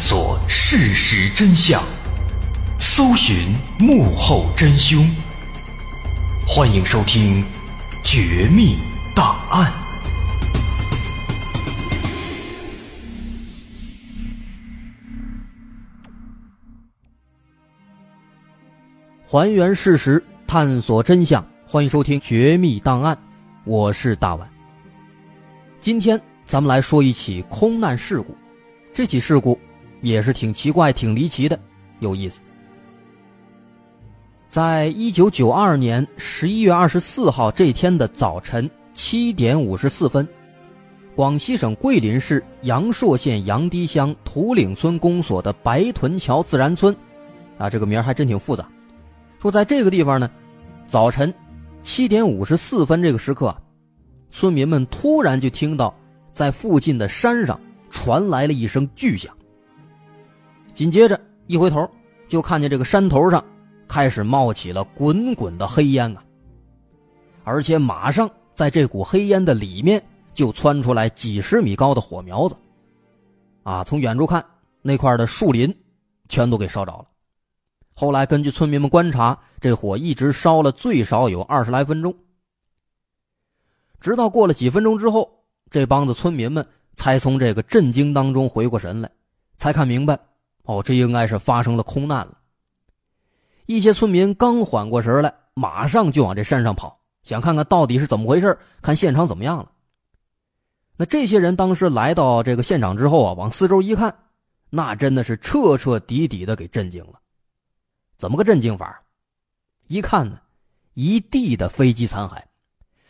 索事实真相，搜寻幕后真凶。欢迎收听《绝密档案》，还原事实，探索真相。欢迎收听《绝密档案》，我是大碗。今天咱们来说一起空难事故，这起事故也是挺奇怪、挺离奇的，有意思。在一九九二年十一月二十四号这天的早晨七点五十四分，广西省桂林市阳朔县阳堤乡土岭村公所的白屯桥自然村，啊，这个名还真挺复杂。说在这个地方呢，早晨。七点五十四分这个时刻，村民们突然就听到在附近的山上传来了一声巨响。紧接着一回头，就看见这个山头上开始冒起了滚滚的黑烟啊！而且马上在这股黑烟的里面就窜出来几十米高的火苗子，啊，从远处看那块的树林全都给烧着了。后来根据村民们观察，这火一直烧了最少有二十来分钟。直到过了几分钟之后，这帮子村民们才从这个震惊当中回过神来，才看明白，哦，这应该是发生了空难了。一些村民刚缓过神来，马上就往这山上跑，想看看到底是怎么回事，看现场怎么样了。那这些人当时来到这个现场之后啊，往四周一看，那真的是彻彻底底的给震惊了。怎么个震惊法？一看呢，一地的飞机残骸，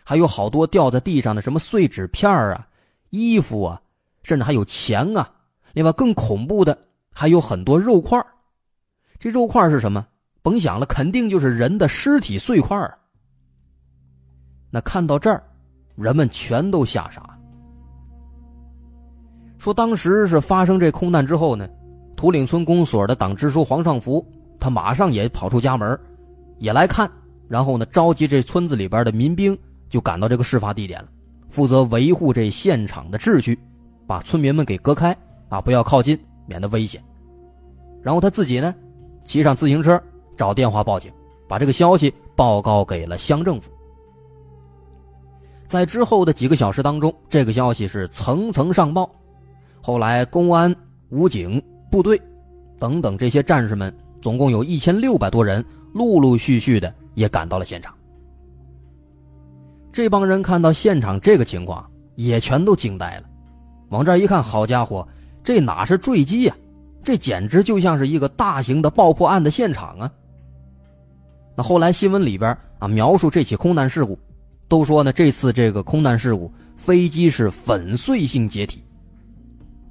还有好多掉在地上的什么碎纸片啊、衣服啊，甚至还有钱啊。另外更恐怖的还有很多肉块这肉块是什么？甭想了，肯定就是人的尸体碎块那看到这儿，人们全都吓傻了。说当时是发生这空难之后呢，土岭村公所的党支书黄尚福。他马上也跑出家门，也来看，然后呢，召集这村子里边的民兵，就赶到这个事发地点了，负责维护这现场的秩序，把村民们给隔开，啊，不要靠近，免得危险。然后他自己呢，骑上自行车找电话报警，把这个消息报告给了乡政府。在之后的几个小时当中，这个消息是层层上报，后来公安、武警部队等等这些战士们。总共有一千六百多人，陆陆续续的也赶到了现场。这帮人看到现场这个情况，也全都惊呆了。往这一看，好家伙，这哪是坠机呀？这简直就像是一个大型的爆破案的现场啊！那后来新闻里边啊描述这起空难事故，都说呢这次这个空难事故飞机是粉碎性解体，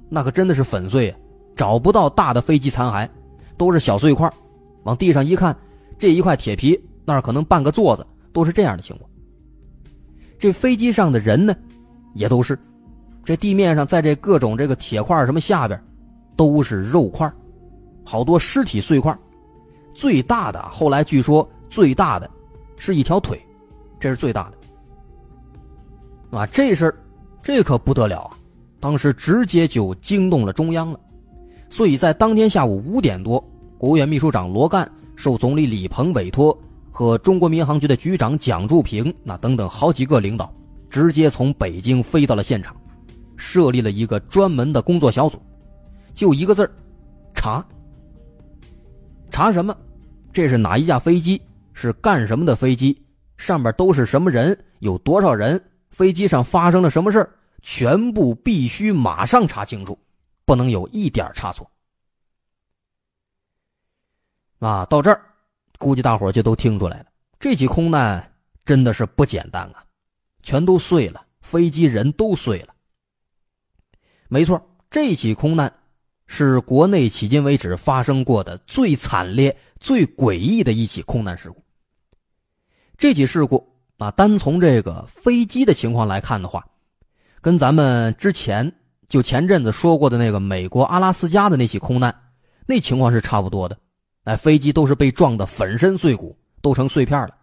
那可真的是粉碎啊，找不到大的飞机残骸。都是小碎块，往地上一看，这一块铁皮那儿可能半个座子，都是这样的情况。这飞机上的人呢，也都是，这地面上在这各种这个铁块什么下边，都是肉块，好多尸体碎块。最大的后来据说最大的，是一条腿，这是最大的。啊，这事儿，这可不得了啊！当时直接就惊动了中央了。所以在当天下午五点多，国务院秘书长罗干受总理李鹏委托，和中国民航局的局长蒋祝平那等等好几个领导，直接从北京飞到了现场，设立了一个专门的工作小组，就一个字：查。查什么？这是哪一架飞机？是干什么的飞机？上面都是什么人？有多少人？飞机上发生了什么事全部必须马上查清楚。不能有一点差错啊！到这儿，估计大伙就都听出来了，这起空难真的是不简单啊，全都碎了，飞机人都碎了。没错，这起空难是国内迄今为止发生过的最惨烈、最诡异的一起空难事故。这起事故啊，单从这个飞机的情况来看的话，跟咱们之前。就前阵子说过的那个美国阿拉斯加的那起空难，那情况是差不多的，哎，飞机都是被撞得粉身碎骨，都成碎片了。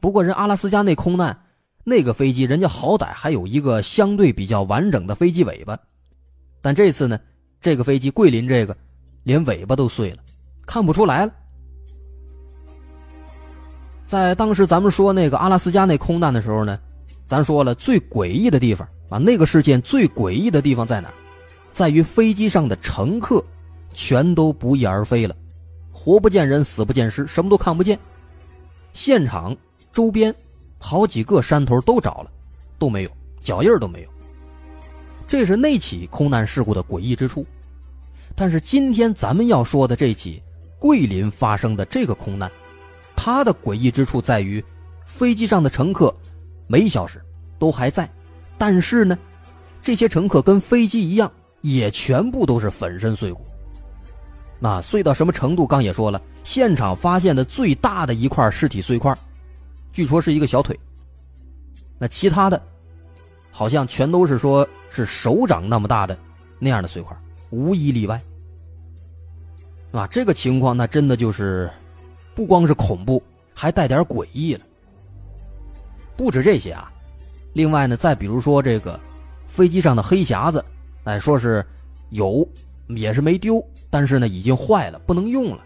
不过人阿拉斯加那空难，那个飞机人家好歹还有一个相对比较完整的飞机尾巴，但这次呢，这个飞机桂林这个连尾巴都碎了，看不出来了。在当时咱们说那个阿拉斯加那空难的时候呢，咱说了最诡异的地方啊，那个事件最诡异的地方在哪在于飞机上的乘客全都不翼而飞了，活不见人，死不见尸，什么都看不见。现场周边好几个山头都找了，都没有脚印都没有。这是那起空难事故的诡异之处。但是今天咱们要说的这起桂林发生的这个空难。它的诡异之处在于，飞机上的乘客每小时，都还在，但是呢，这些乘客跟飞机一样，也全部都是粉身碎骨。那碎到什么程度？刚也说了，现场发现的最大的一块尸体碎块，据说是一个小腿。那其他的，好像全都是说是手掌那么大的那样的碎块，无一例外。啊，这个情况那真的就是。不光是恐怖，还带点诡异了。不止这些啊，另外呢，再比如说这个飞机上的黑匣子，哎，说是有，也是没丢，但是呢，已经坏了，不能用了。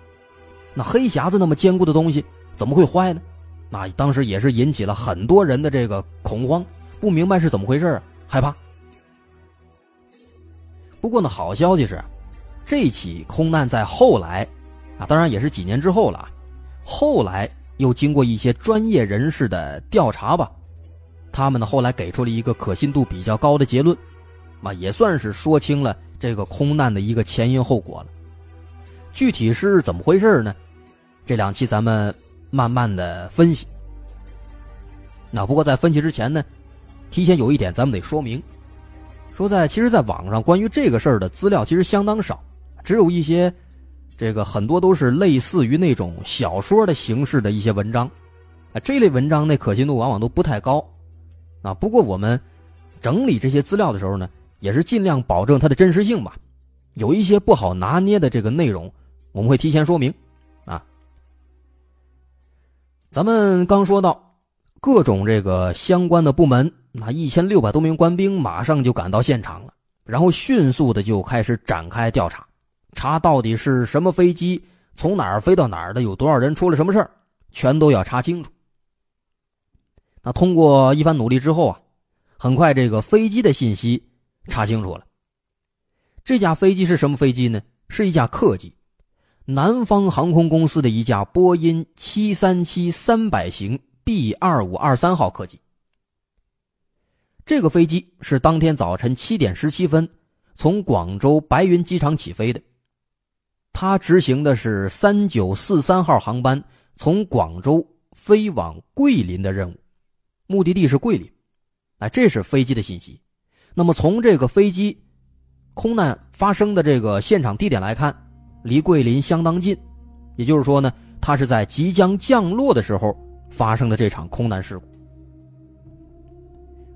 那黑匣子那么坚固的东西，怎么会坏呢？那当时也是引起了很多人的这个恐慌，不明白是怎么回事害怕。不过呢，好消息是，这起空难在后来，啊，当然也是几年之后了。后来又经过一些专业人士的调查吧，他们呢后来给出了一个可信度比较高的结论，啊，也算是说清了这个空难的一个前因后果了。具体是怎么回事呢？这两期咱们慢慢的分析。那不过在分析之前呢，提前有一点咱们得说明，说在其实，在网上关于这个事儿的资料其实相当少，只有一些。这个很多都是类似于那种小说的形式的一些文章，啊，这类文章那可信度往往都不太高，啊，不过我们整理这些资料的时候呢，也是尽量保证它的真实性吧。有一些不好拿捏的这个内容，我们会提前说明，啊。咱们刚说到各种这个相关的部门，那一千六百多名官兵马上就赶到现场了，然后迅速的就开始展开调查。查到底是什么飞机从哪儿飞到哪儿的，有多少人出了什么事，全都要查清楚。那通过一番努力之后啊，很快这个飞机的信息查清楚了。这架飞机是什么飞机呢？是一架客机，南方航空公司的一架波音七三七三百型 B 二五二三号客机。这个飞机是当天早晨七点十七分从广州白云机场起飞的。它执行的是三九四三号航班，从广州飞往桂林的任务，目的地是桂林。哎，这是飞机的信息。那么从这个飞机空难发生的这个现场地点来看，离桂林相当近，也就是说呢，它是在即将降落的时候发生的这场空难事故。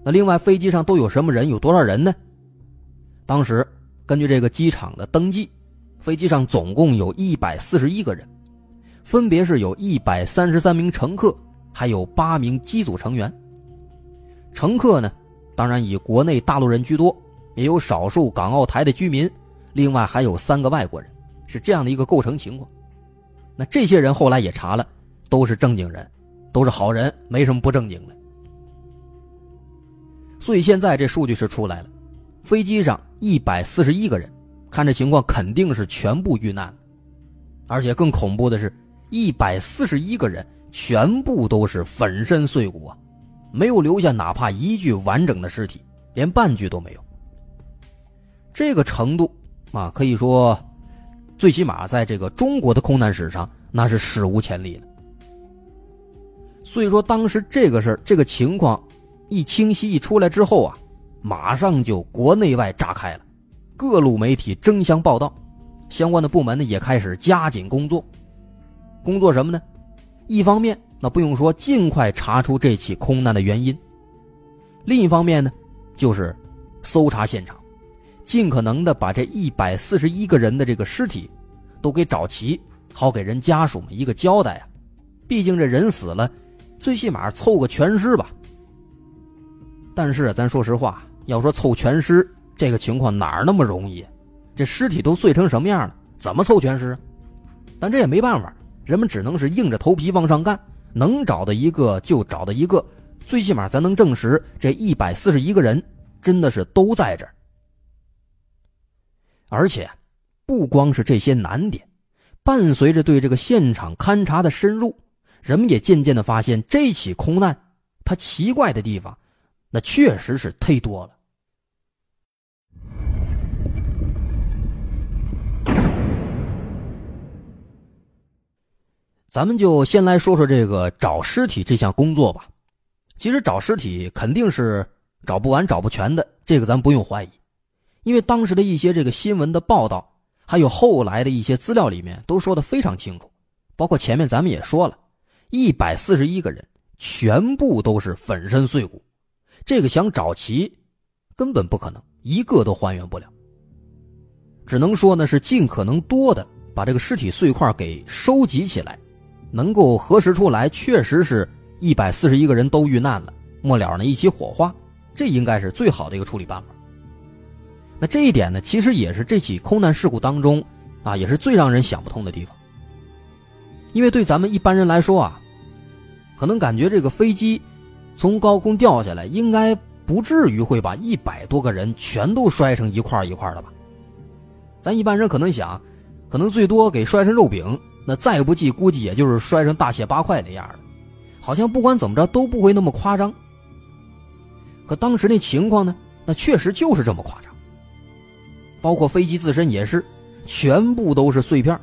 那另外飞机上都有什么人？有多少人呢？当时根据这个机场的登记。飞机上总共有一百四十一个人，分别是有一百三十三名乘客，还有八名机组成员。乘客呢，当然以国内大陆人居多，也有少数港澳台的居民，另外还有三个外国人，是这样的一个构成情况。那这些人后来也查了，都是正经人，都是好人，没什么不正经的。所以现在这数据是出来了，飞机上一百四十一个人。看这情况，肯定是全部遇难，而且更恐怖的是，一百四十一个人全部都是粉身碎骨啊，没有留下哪怕一具完整的尸体，连半具都没有。这个程度啊，可以说，最起码在这个中国的空难史上，那是史无前例的。所以说，当时这个事儿、这个情况一清晰一出来之后啊，马上就国内外炸开了。各路媒体争相报道，相关的部门呢也开始加紧工作。工作什么呢？一方面，那不用说，尽快查出这起空难的原因；另一方面呢，就是搜查现场，尽可能的把这一百四十一个人的这个尸体都给找齐，好给人家属们一个交代啊。毕竟这人死了，最起码凑个全尸吧。但是咱说实话，要说凑全尸。这个情况哪儿那么容易？这尸体都碎成什么样了？怎么凑全尸啊？但这也没办法，人们只能是硬着头皮往上干，能找到一个就找到一个，最起码咱能证实这一百四十一个人真的是都在这儿。而且，不光是这些难点，伴随着对这个现场勘查的深入，人们也渐渐的发现，这起空难它奇怪的地方，那确实是忒多了。咱们就先来说说这个找尸体这项工作吧。其实找尸体肯定是找不完、找不全的，这个咱不用怀疑，因为当时的一些这个新闻的报道，还有后来的一些资料里面都说的非常清楚。包括前面咱们也说了，一百四十一个人全部都是粉身碎骨，这个想找齐根本不可能，一个都还原不了。只能说呢，是尽可能多的把这个尸体碎块给收集起来。能够核实出来，确实是一百四十一个人都遇难了，末了呢一起火化，这应该是最好的一个处理办法。那这一点呢，其实也是这起空难事故当中啊，也是最让人想不通的地方。因为对咱们一般人来说啊，可能感觉这个飞机从高空掉下来，应该不至于会把一百多个人全都摔成一块一块的吧？咱一般人可能想，可能最多给摔成肉饼。那再不济，估计也就是摔成大卸八块那样的，好像不管怎么着都不会那么夸张。可当时那情况呢，那确实就是这么夸张。包括飞机自身也是，全部都是碎片。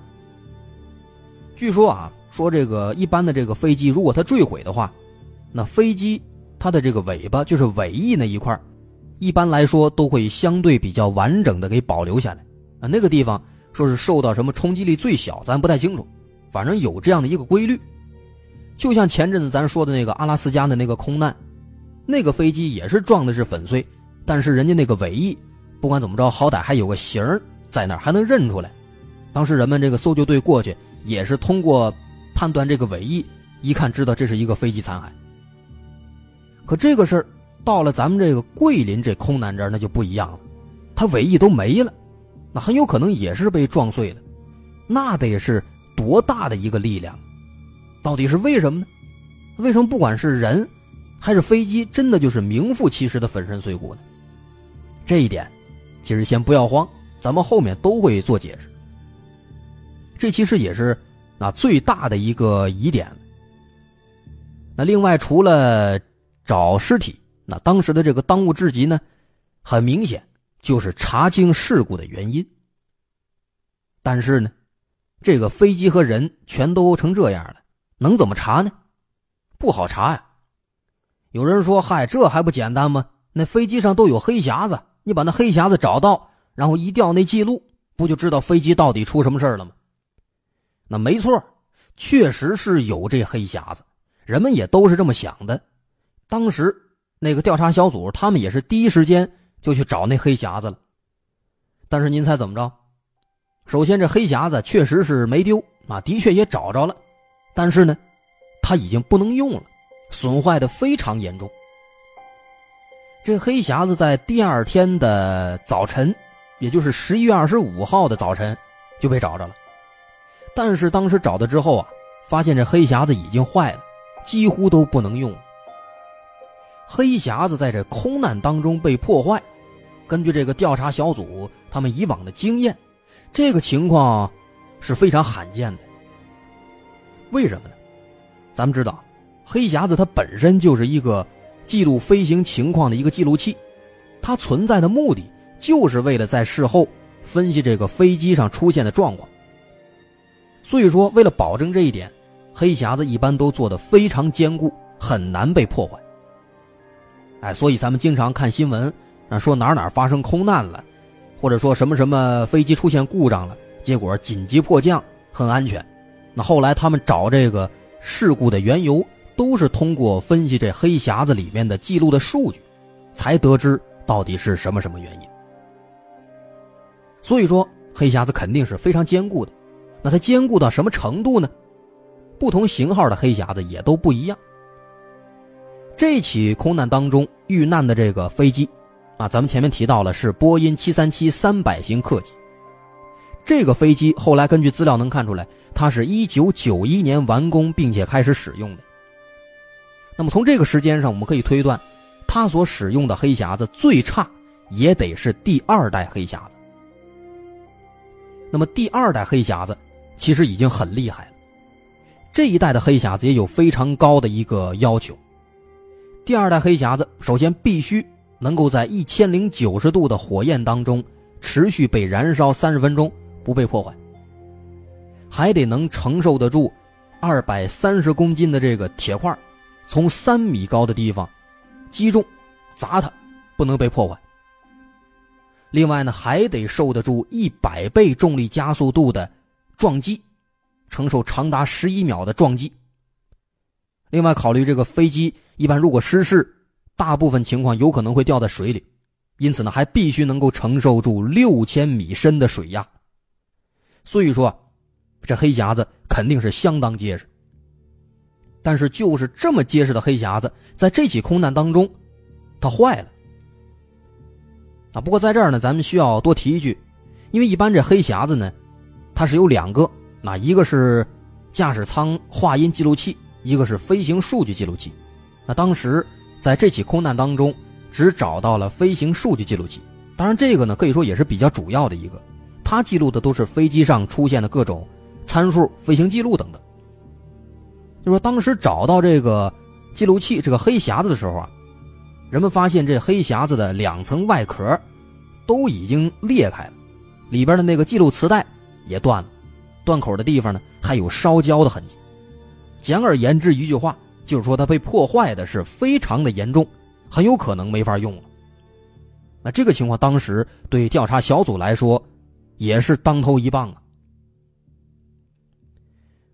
据说啊，说这个一般的这个飞机，如果它坠毁的话，那飞机它的这个尾巴，就是尾翼那一块，一般来说都会相对比较完整的给保留下来啊，那个地方。说是受到什么冲击力最小，咱不太清楚，反正有这样的一个规律。就像前阵子咱说的那个阿拉斯加的那个空难，那个飞机也是撞的是粉碎，但是人家那个尾翼，不管怎么着，好歹还有个形在那儿，还能认出来。当时人们这个搜救队过去，也是通过判断这个尾翼，一看知道这是一个飞机残骸。可这个事儿到了咱们这个桂林这空难这儿，那就不一样了，它尾翼都没了。那很有可能也是被撞碎的，那得是多大的一个力量？到底是为什么呢？为什么不管是人，还是飞机，真的就是名副其实的粉身碎骨呢？这一点，其实先不要慌，咱们后面都会做解释。这其实也是那最大的一个疑点。那另外，除了找尸体，那当时的这个当务之急呢，很明显。就是查清事故的原因。但是呢，这个飞机和人全都成这样了，能怎么查呢？不好查呀。有人说：“嗨，这还不简单吗？那飞机上都有黑匣子，你把那黑匣子找到，然后一调那记录，不就知道飞机到底出什么事了吗？”那没错，确实是有这黑匣子，人们也都是这么想的。当时那个调查小组，他们也是第一时间。就去找那黑匣子了，但是您猜怎么着？首先，这黑匣子确实是没丢啊，的确也找着了，但是呢，它已经不能用了，损坏的非常严重。这黑匣子在第二天的早晨，也就是十一月二十五号的早晨就被找着了，但是当时找到之后啊，发现这黑匣子已经坏了，几乎都不能用。黑匣子在这空难当中被破坏，根据这个调查小组他们以往的经验，这个情况是非常罕见的。为什么呢？咱们知道，黑匣子它本身就是一个记录飞行情况的一个记录器，它存在的目的就是为了在事后分析这个飞机上出现的状况。所以说，为了保证这一点，黑匣子一般都做的非常坚固，很难被破坏。哎，所以咱们经常看新闻，啊，说哪哪发生空难了，或者说什么什么飞机出现故障了，结果紧急迫降，很安全。那后来他们找这个事故的缘由，都是通过分析这黑匣子里面的记录的数据，才得知到底是什么什么原因。所以说，黑匣子肯定是非常坚固的。那它坚固到什么程度呢？不同型号的黑匣子也都不一样。这起空难当中遇难的这个飞机，啊，咱们前面提到了是波音七三七三百型客机，这个飞机后来根据资料能看出来，它是一九九一年完工并且开始使用的。那么从这个时间上，我们可以推断，它所使用的黑匣子最差也得是第二代黑匣子。那么第二代黑匣子其实已经很厉害了，这一代的黑匣子也有非常高的一个要求。第二代黑匣子首先必须能够在一千零九十度的火焰当中持续被燃烧三十分钟不被破坏，还得能承受得住二百三十公斤的这个铁块从三米高的地方击中砸它，不能被破坏。另外呢，还得受得住一百倍重力加速度的撞击，承受长达十一秒的撞击。另外，考虑这个飞机一般如果失事，大部分情况有可能会掉在水里，因此呢，还必须能够承受住六千米深的水压。所以说，这黑匣子肯定是相当结实。但是，就是这么结实的黑匣子，在这起空难当中，它坏了。啊，不过在这儿呢，咱们需要多提一句，因为一般这黑匣子呢，它是有两个，那一个是驾驶舱话音记录器，一个是飞行数据记录器。那当时在这起空难当中，只找到了飞行数据记录器，当然这个呢可以说也是比较主要的一个，它记录的都是飞机上出现的各种参数、飞行记录等等。就说当时找到这个记录器这个黑匣子的时候啊。人们发现这黑匣子的两层外壳都已经裂开了，里边的那个记录磁带也断了，断口的地方呢还有烧焦的痕迹。简而言之，一句话就是说它被破坏的是非常的严重，很有可能没法用了。那这个情况当时对调查小组来说也是当头一棒啊。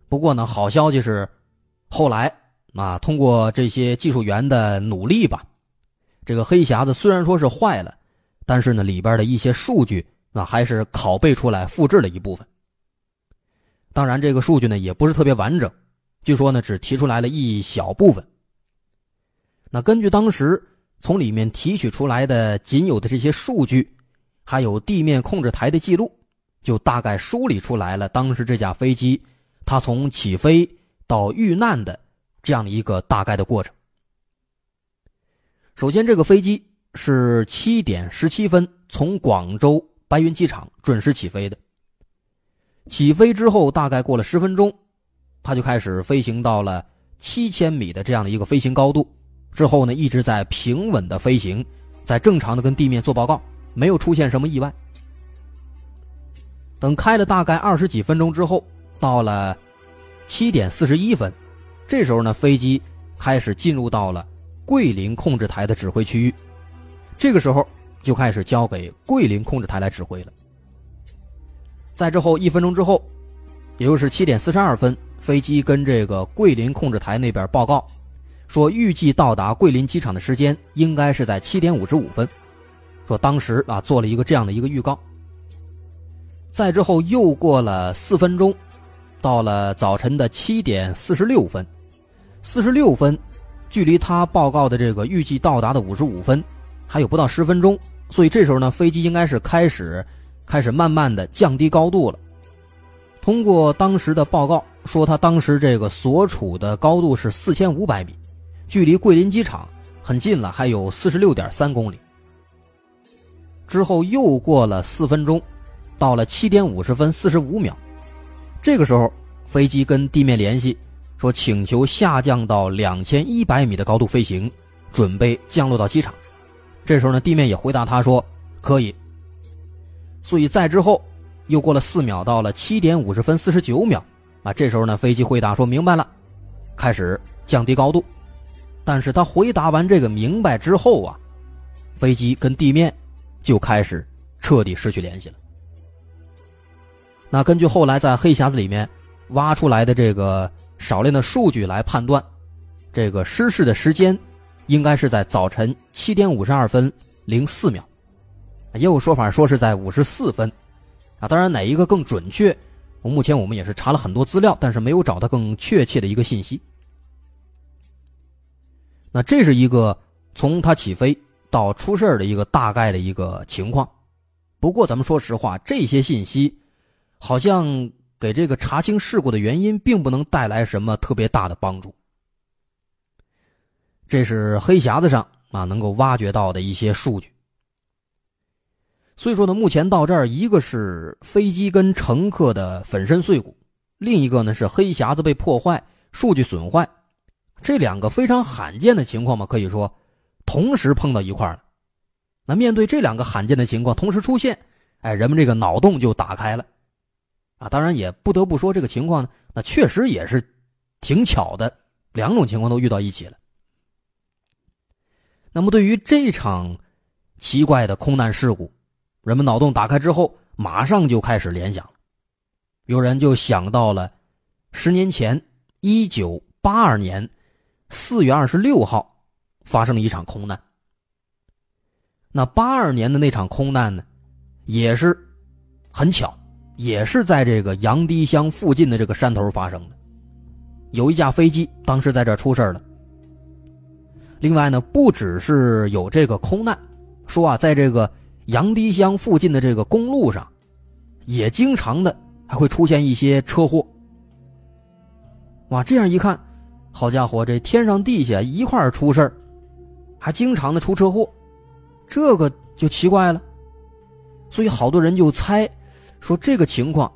不过呢，好消息是，后来啊通过这些技术员的努力吧。这个黑匣子虽然说是坏了，但是呢，里边的一些数据啊还是拷贝出来复制了一部分。当然，这个数据呢也不是特别完整，据说呢只提出来了一小部分。那根据当时从里面提取出来的仅有的这些数据，还有地面控制台的记录，就大概梳理出来了当时这架飞机它从起飞到遇难的这样的一个大概的过程。首先，这个飞机是七点十七分从广州白云机场准时起飞的。起飞之后，大概过了十分钟，它就开始飞行到了七千米的这样的一个飞行高度。之后呢，一直在平稳的飞行，在正常的跟地面做报告，没有出现什么意外。等开了大概二十几分钟之后，到了七点四十一分，这时候呢，飞机开始进入到了。桂林控制台的指挥区域，这个时候就开始交给桂林控制台来指挥了。在之后一分钟之后，也就是七点四十二分，飞机跟这个桂林控制台那边报告，说预计到达桂林机场的时间应该是在七点五十五分，说当时啊做了一个这样的一个预告。再之后又过了四分钟，到了早晨的七点四十六分，四十六分。距离他报告的这个预计到达的五十五分，还有不到十分钟，所以这时候呢，飞机应该是开始，开始慢慢的降低高度了。通过当时的报告说，他当时这个所处的高度是四千五百米，距离桂林机场很近了，还有四十六点三公里。之后又过了四分钟，到了七点五十分四十五秒，这个时候飞机跟地面联系。说请求下降到两千一百米的高度飞行，准备降落到机场。这时候呢，地面也回答他说可以。所以在之后又过了四秒，到了七点五十分四十九秒，啊，这时候呢，飞机回答说明白了，开始降低高度。但是他回答完这个明白之后啊，飞机跟地面就开始彻底失去联系了。那根据后来在黑匣子里面挖出来的这个。少量的数据来判断，这个失事的时间应该是在早晨七点五十二分零四秒，也有说法说是在五十四分，啊，当然哪一个更准确，目前我们也是查了很多资料，但是没有找到更确切的一个信息。那这是一个从它起飞到出事的一个大概的一个情况，不过咱们说实话，这些信息好像给这个查清事故的原因，并不能带来什么特别大的帮助。这是黑匣子上啊能够挖掘到的一些数据。所以说呢，目前到这儿，一个是飞机跟乘客的粉身碎骨，另一个呢是黑匣子被破坏，数据损坏，这两个非常罕见的情况嘛，可以说同时碰到一块了。那面对这两个罕见的情况同时出现，哎，人们这个脑洞就打开了，啊，当然也不得不说这个情况呢，那确实也是挺巧的，两种情况都遇到一起了。那么对于这场奇怪的空难事故，人们脑洞打开之后，马上就开始联想。有人就想到了十年前，一九八二年四月二十六号发生了一场空难。那八二年的那场空难呢，也是很巧，也是在这个杨堤乡附近的这个山头发生的。有一架飞机当时在这出事了。另外呢，不只是有这个空难，说啊，在这个。杨堤乡附近的这个公路上，也经常的还会出现一些车祸。哇，这样一看，好家伙，这天上地下一块出事还经常的出车祸，这个就奇怪了。所以好多人就猜，说这个情况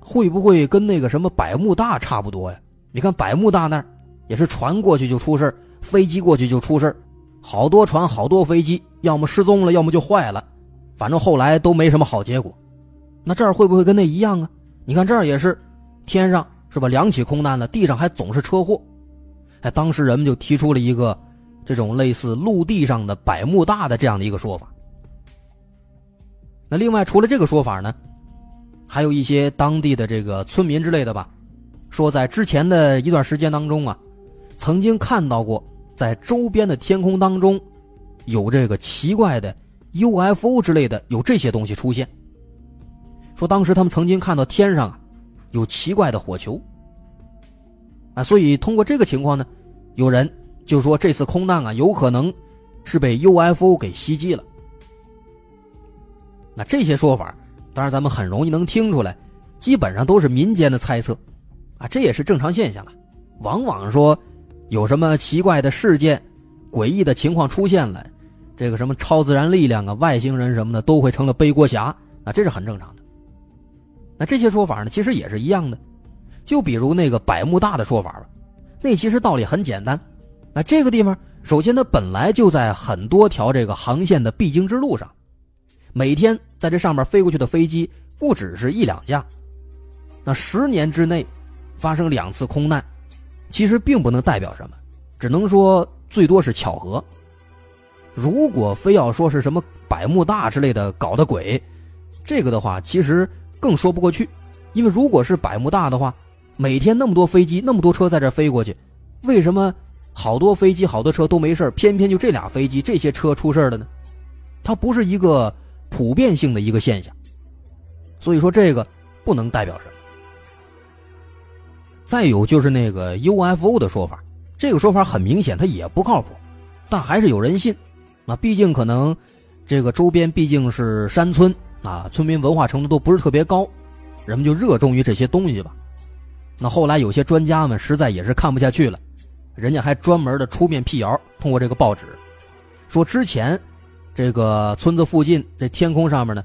会不会跟那个什么百慕大差不多呀？你看百慕大那儿也是船过去就出事飞机过去就出事好多船好多飞机，要么失踪了，要么就坏了。反正后来都没什么好结果，那这儿会不会跟那一样啊？你看这儿也是，天上是吧？两起空难了，地上还总是车祸。哎，当时人们就提出了一个这种类似陆地上的百慕大的这样的一个说法。那另外除了这个说法呢，还有一些当地的这个村民之类的吧，说在之前的一段时间当中啊，曾经看到过在周边的天空当中有这个奇怪的。UFO 之类的有这些东西出现，说当时他们曾经看到天上啊有奇怪的火球啊，所以通过这个情况呢，有人就说这次空难啊有可能是被 UFO 给袭击了。那这些说法，当然咱们很容易能听出来，基本上都是民间的猜测啊，这也是正常现象了。往往说有什么奇怪的事件、诡异的情况出现了。这个什么超自然力量啊，外星人什么的都会成了背锅侠啊，这是很正常的。那这些说法呢，其实也是一样的。就比如那个百慕大的说法吧，那其实道理很简单。那这个地方，首先它本来就在很多条这个航线的必经之路上，每天在这上面飞过去的飞机不只是一两架。那十年之内发生两次空难，其实并不能代表什么，只能说最多是巧合。如果非要说是什么百慕大之类的搞的鬼，这个的话其实更说不过去，因为如果是百慕大的话，每天那么多飞机那么多车在这飞过去，为什么好多飞机好多车都没事偏偏就这俩飞机这些车出事了呢？它不是一个普遍性的一个现象，所以说这个不能代表什么。再有就是那个 UFO 的说法，这个说法很明显它也不靠谱，但还是有人信。那毕竟可能，这个周边毕竟是山村啊，村民文化程度都不是特别高，人们就热衷于这些东西吧。那后来有些专家们实在也是看不下去了，人家还专门的出面辟谣，通过这个报纸，说之前这个村子附近这天空上面呢，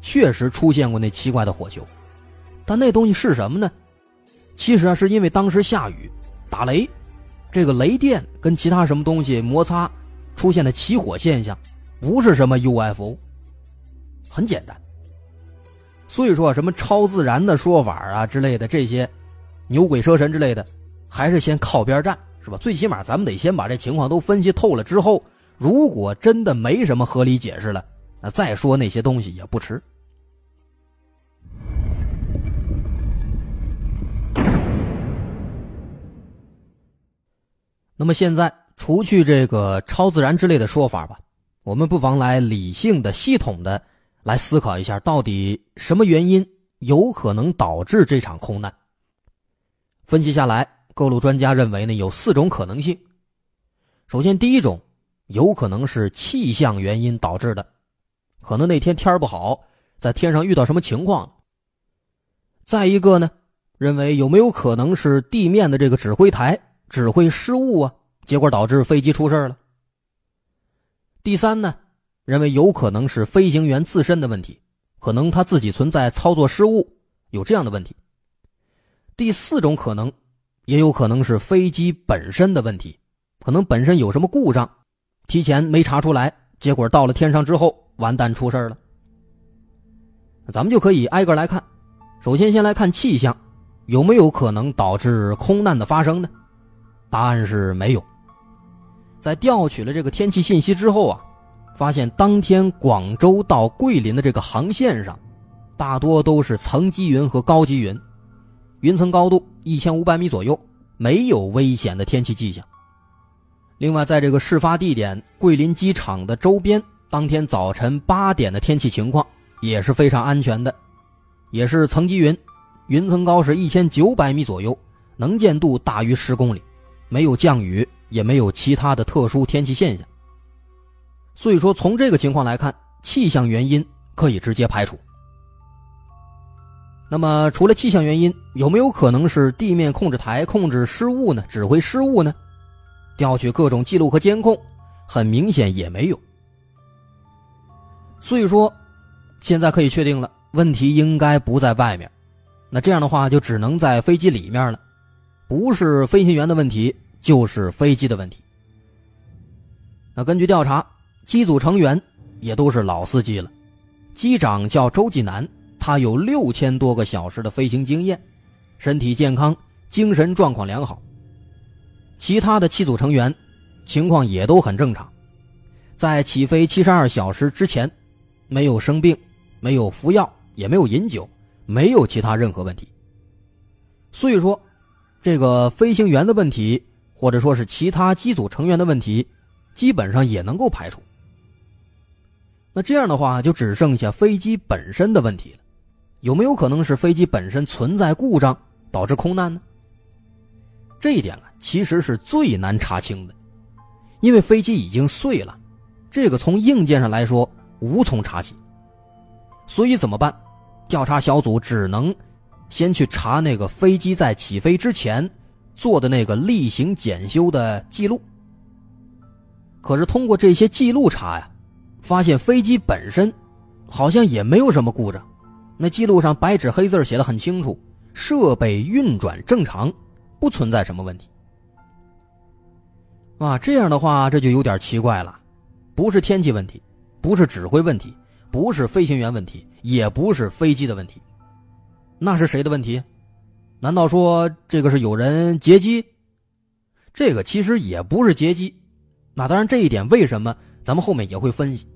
确实出现过那奇怪的火球，但那东西是什么呢？其实啊，是因为当时下雨打雷，这个雷电跟其他什么东西摩擦。出现的起火现象，不是什么 UFO，很简单。所以说什么超自然的说法啊之类的这些，牛鬼蛇神之类的，还是先靠边站，是吧？最起码咱们得先把这情况都分析透了之后，如果真的没什么合理解释了，那再说那些东西也不迟。那么现在。除去这个超自然之类的说法吧，我们不妨来理性的、系统的来思考一下，到底什么原因有可能导致这场空难？分析下来，各路专家认为呢，有四种可能性。首先，第一种，有可能是气象原因导致的，可能那天天不好，在天上遇到什么情况。再一个呢，认为有没有可能是地面的这个指挥台指挥失误啊，结果导致飞机出事了。第三呢，认为有可能是飞行员自身的问题，可能他自己存在操作失误，有这样的问题。第四种可能，也有可能是飞机本身的问题，可能本身有什么故障，提前没查出来，结果到了天上之后完蛋出事了。咱们就可以挨个来看，首先先来看气象，有没有可能导致空难的发生呢？答案是没有。在调取了这个天气信息之后啊，发现当天广州到桂林的这个航线上，大多都是层积云和高积云，云层高度一千五百米左右，没有危险的天气迹象。另外，在这个事发地点桂林机场的周边，当天早晨八点的天气情况。也是非常安全的，也是层积云，云层高是一千九百米左右，能见度大于十公里，没有降雨，也没有其他的特殊天气现象。所以说，从这个情况来看，气象原因可以直接排除。那么，除了气象原因，有没有可能是地面控制台控制失误呢？指挥失误呢？调取各种记录和监控，很明显也没有。所以说。现在可以确定了，问题应该不在外面，那这样的话就只能在飞机里面了，不是飞行员的问题，就是飞机的问题。那根据调查，机组成员也都是老司机了，机长叫周继南，他有六千多个小时的飞行经验，身体健康，精神状况良好。其他的七组成员情况也都很正常，在起飞七十二小时之前，没有生病。没有服药，也没有饮酒，没有其他任何问题。所以说，这个飞行员的问题，或者说是其他机组成员的问题，基本上也能够排除。那这样的话，就只剩下飞机本身的问题了。有没有可能是飞机本身存在故障导致空难呢？这一点啊，其实是最难查清的，因为飞机已经碎了，这个从硬件上来说无从查起。所以怎么办？调查小组只能先去查那个飞机在起飞之前做的那个例行检修的记录。可是通过这些记录查呀，发现飞机本身好像也没有什么故障。那记录上白纸黑字写的很清楚，设备运转正常，不存在什么问题。啊，这样的话这就有点奇怪了，不是天气问题，不是指挥问题。不是飞行员问题，也不是飞机的问题，那是谁的问题？难道说这个是有人劫机？这个其实也不是劫机。那当然，这一点为什么咱们后面也会分析。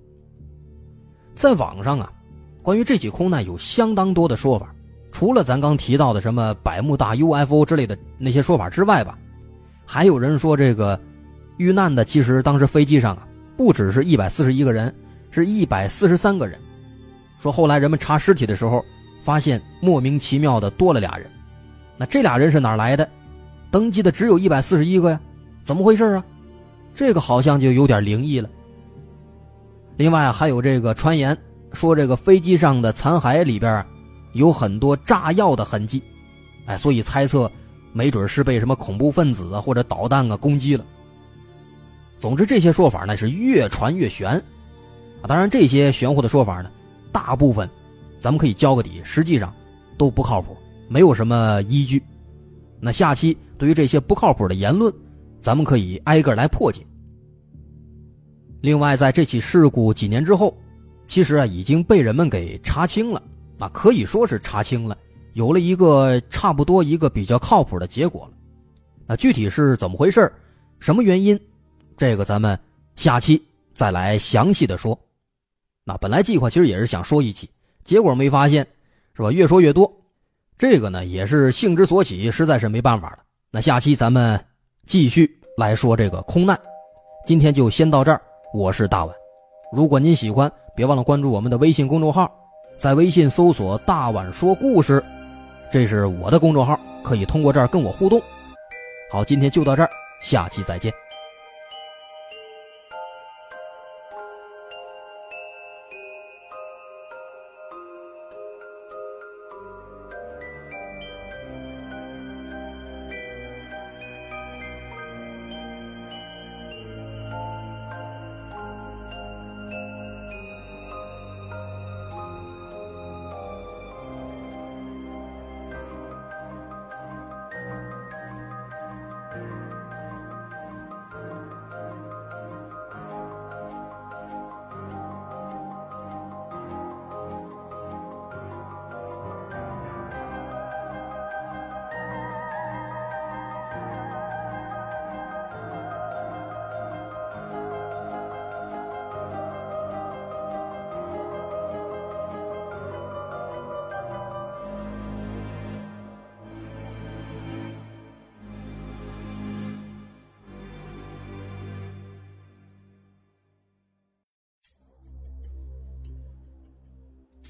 在网上啊，关于这起空难有相当多的说法，除了咱刚提到的什么百慕大 UFO 之类的那些说法之外吧，还有人说这个遇难的其实当时飞机上啊，不只是一百四十一个人。是一百四十三个人，说后来人们查尸体的时候，发现莫名其妙的多了俩人，那这俩人是哪来的？登记的只有一百四十一个呀，怎么回事啊？这个好像就有点灵异了。另外还有这个传言说，这个飞机上的残骸里边有很多炸药的痕迹，哎，所以猜测没准是被什么恐怖分子啊或者导弹啊攻击了。总之这些说法呢是越传越悬。当然，这些玄乎的说法呢，大部分咱们可以交个底，实际上都不靠谱，没有什么依据。那下期对于这些不靠谱的言论，咱们可以挨个来破解。另外，在这起事故几年之后，其实啊已经被人们给查清了，啊可以说是查清了，有了一个差不多一个比较靠谱的结果了。那具体是怎么回事什么原因？这个咱们下期再来详细的说。那本来计划其实也是想说一起，结果没发现，是吧？越说越多，这个呢也是性之所起，实在是没办法了。那下期咱们继续来说这个空难，今天就先到这儿。我是大碗，如果您喜欢，别忘了关注我们的微信公众号，在微信搜索“大碗说故事”，这是我的公众号，可以通过这儿跟我互动。好，今天就到这儿，下期再见。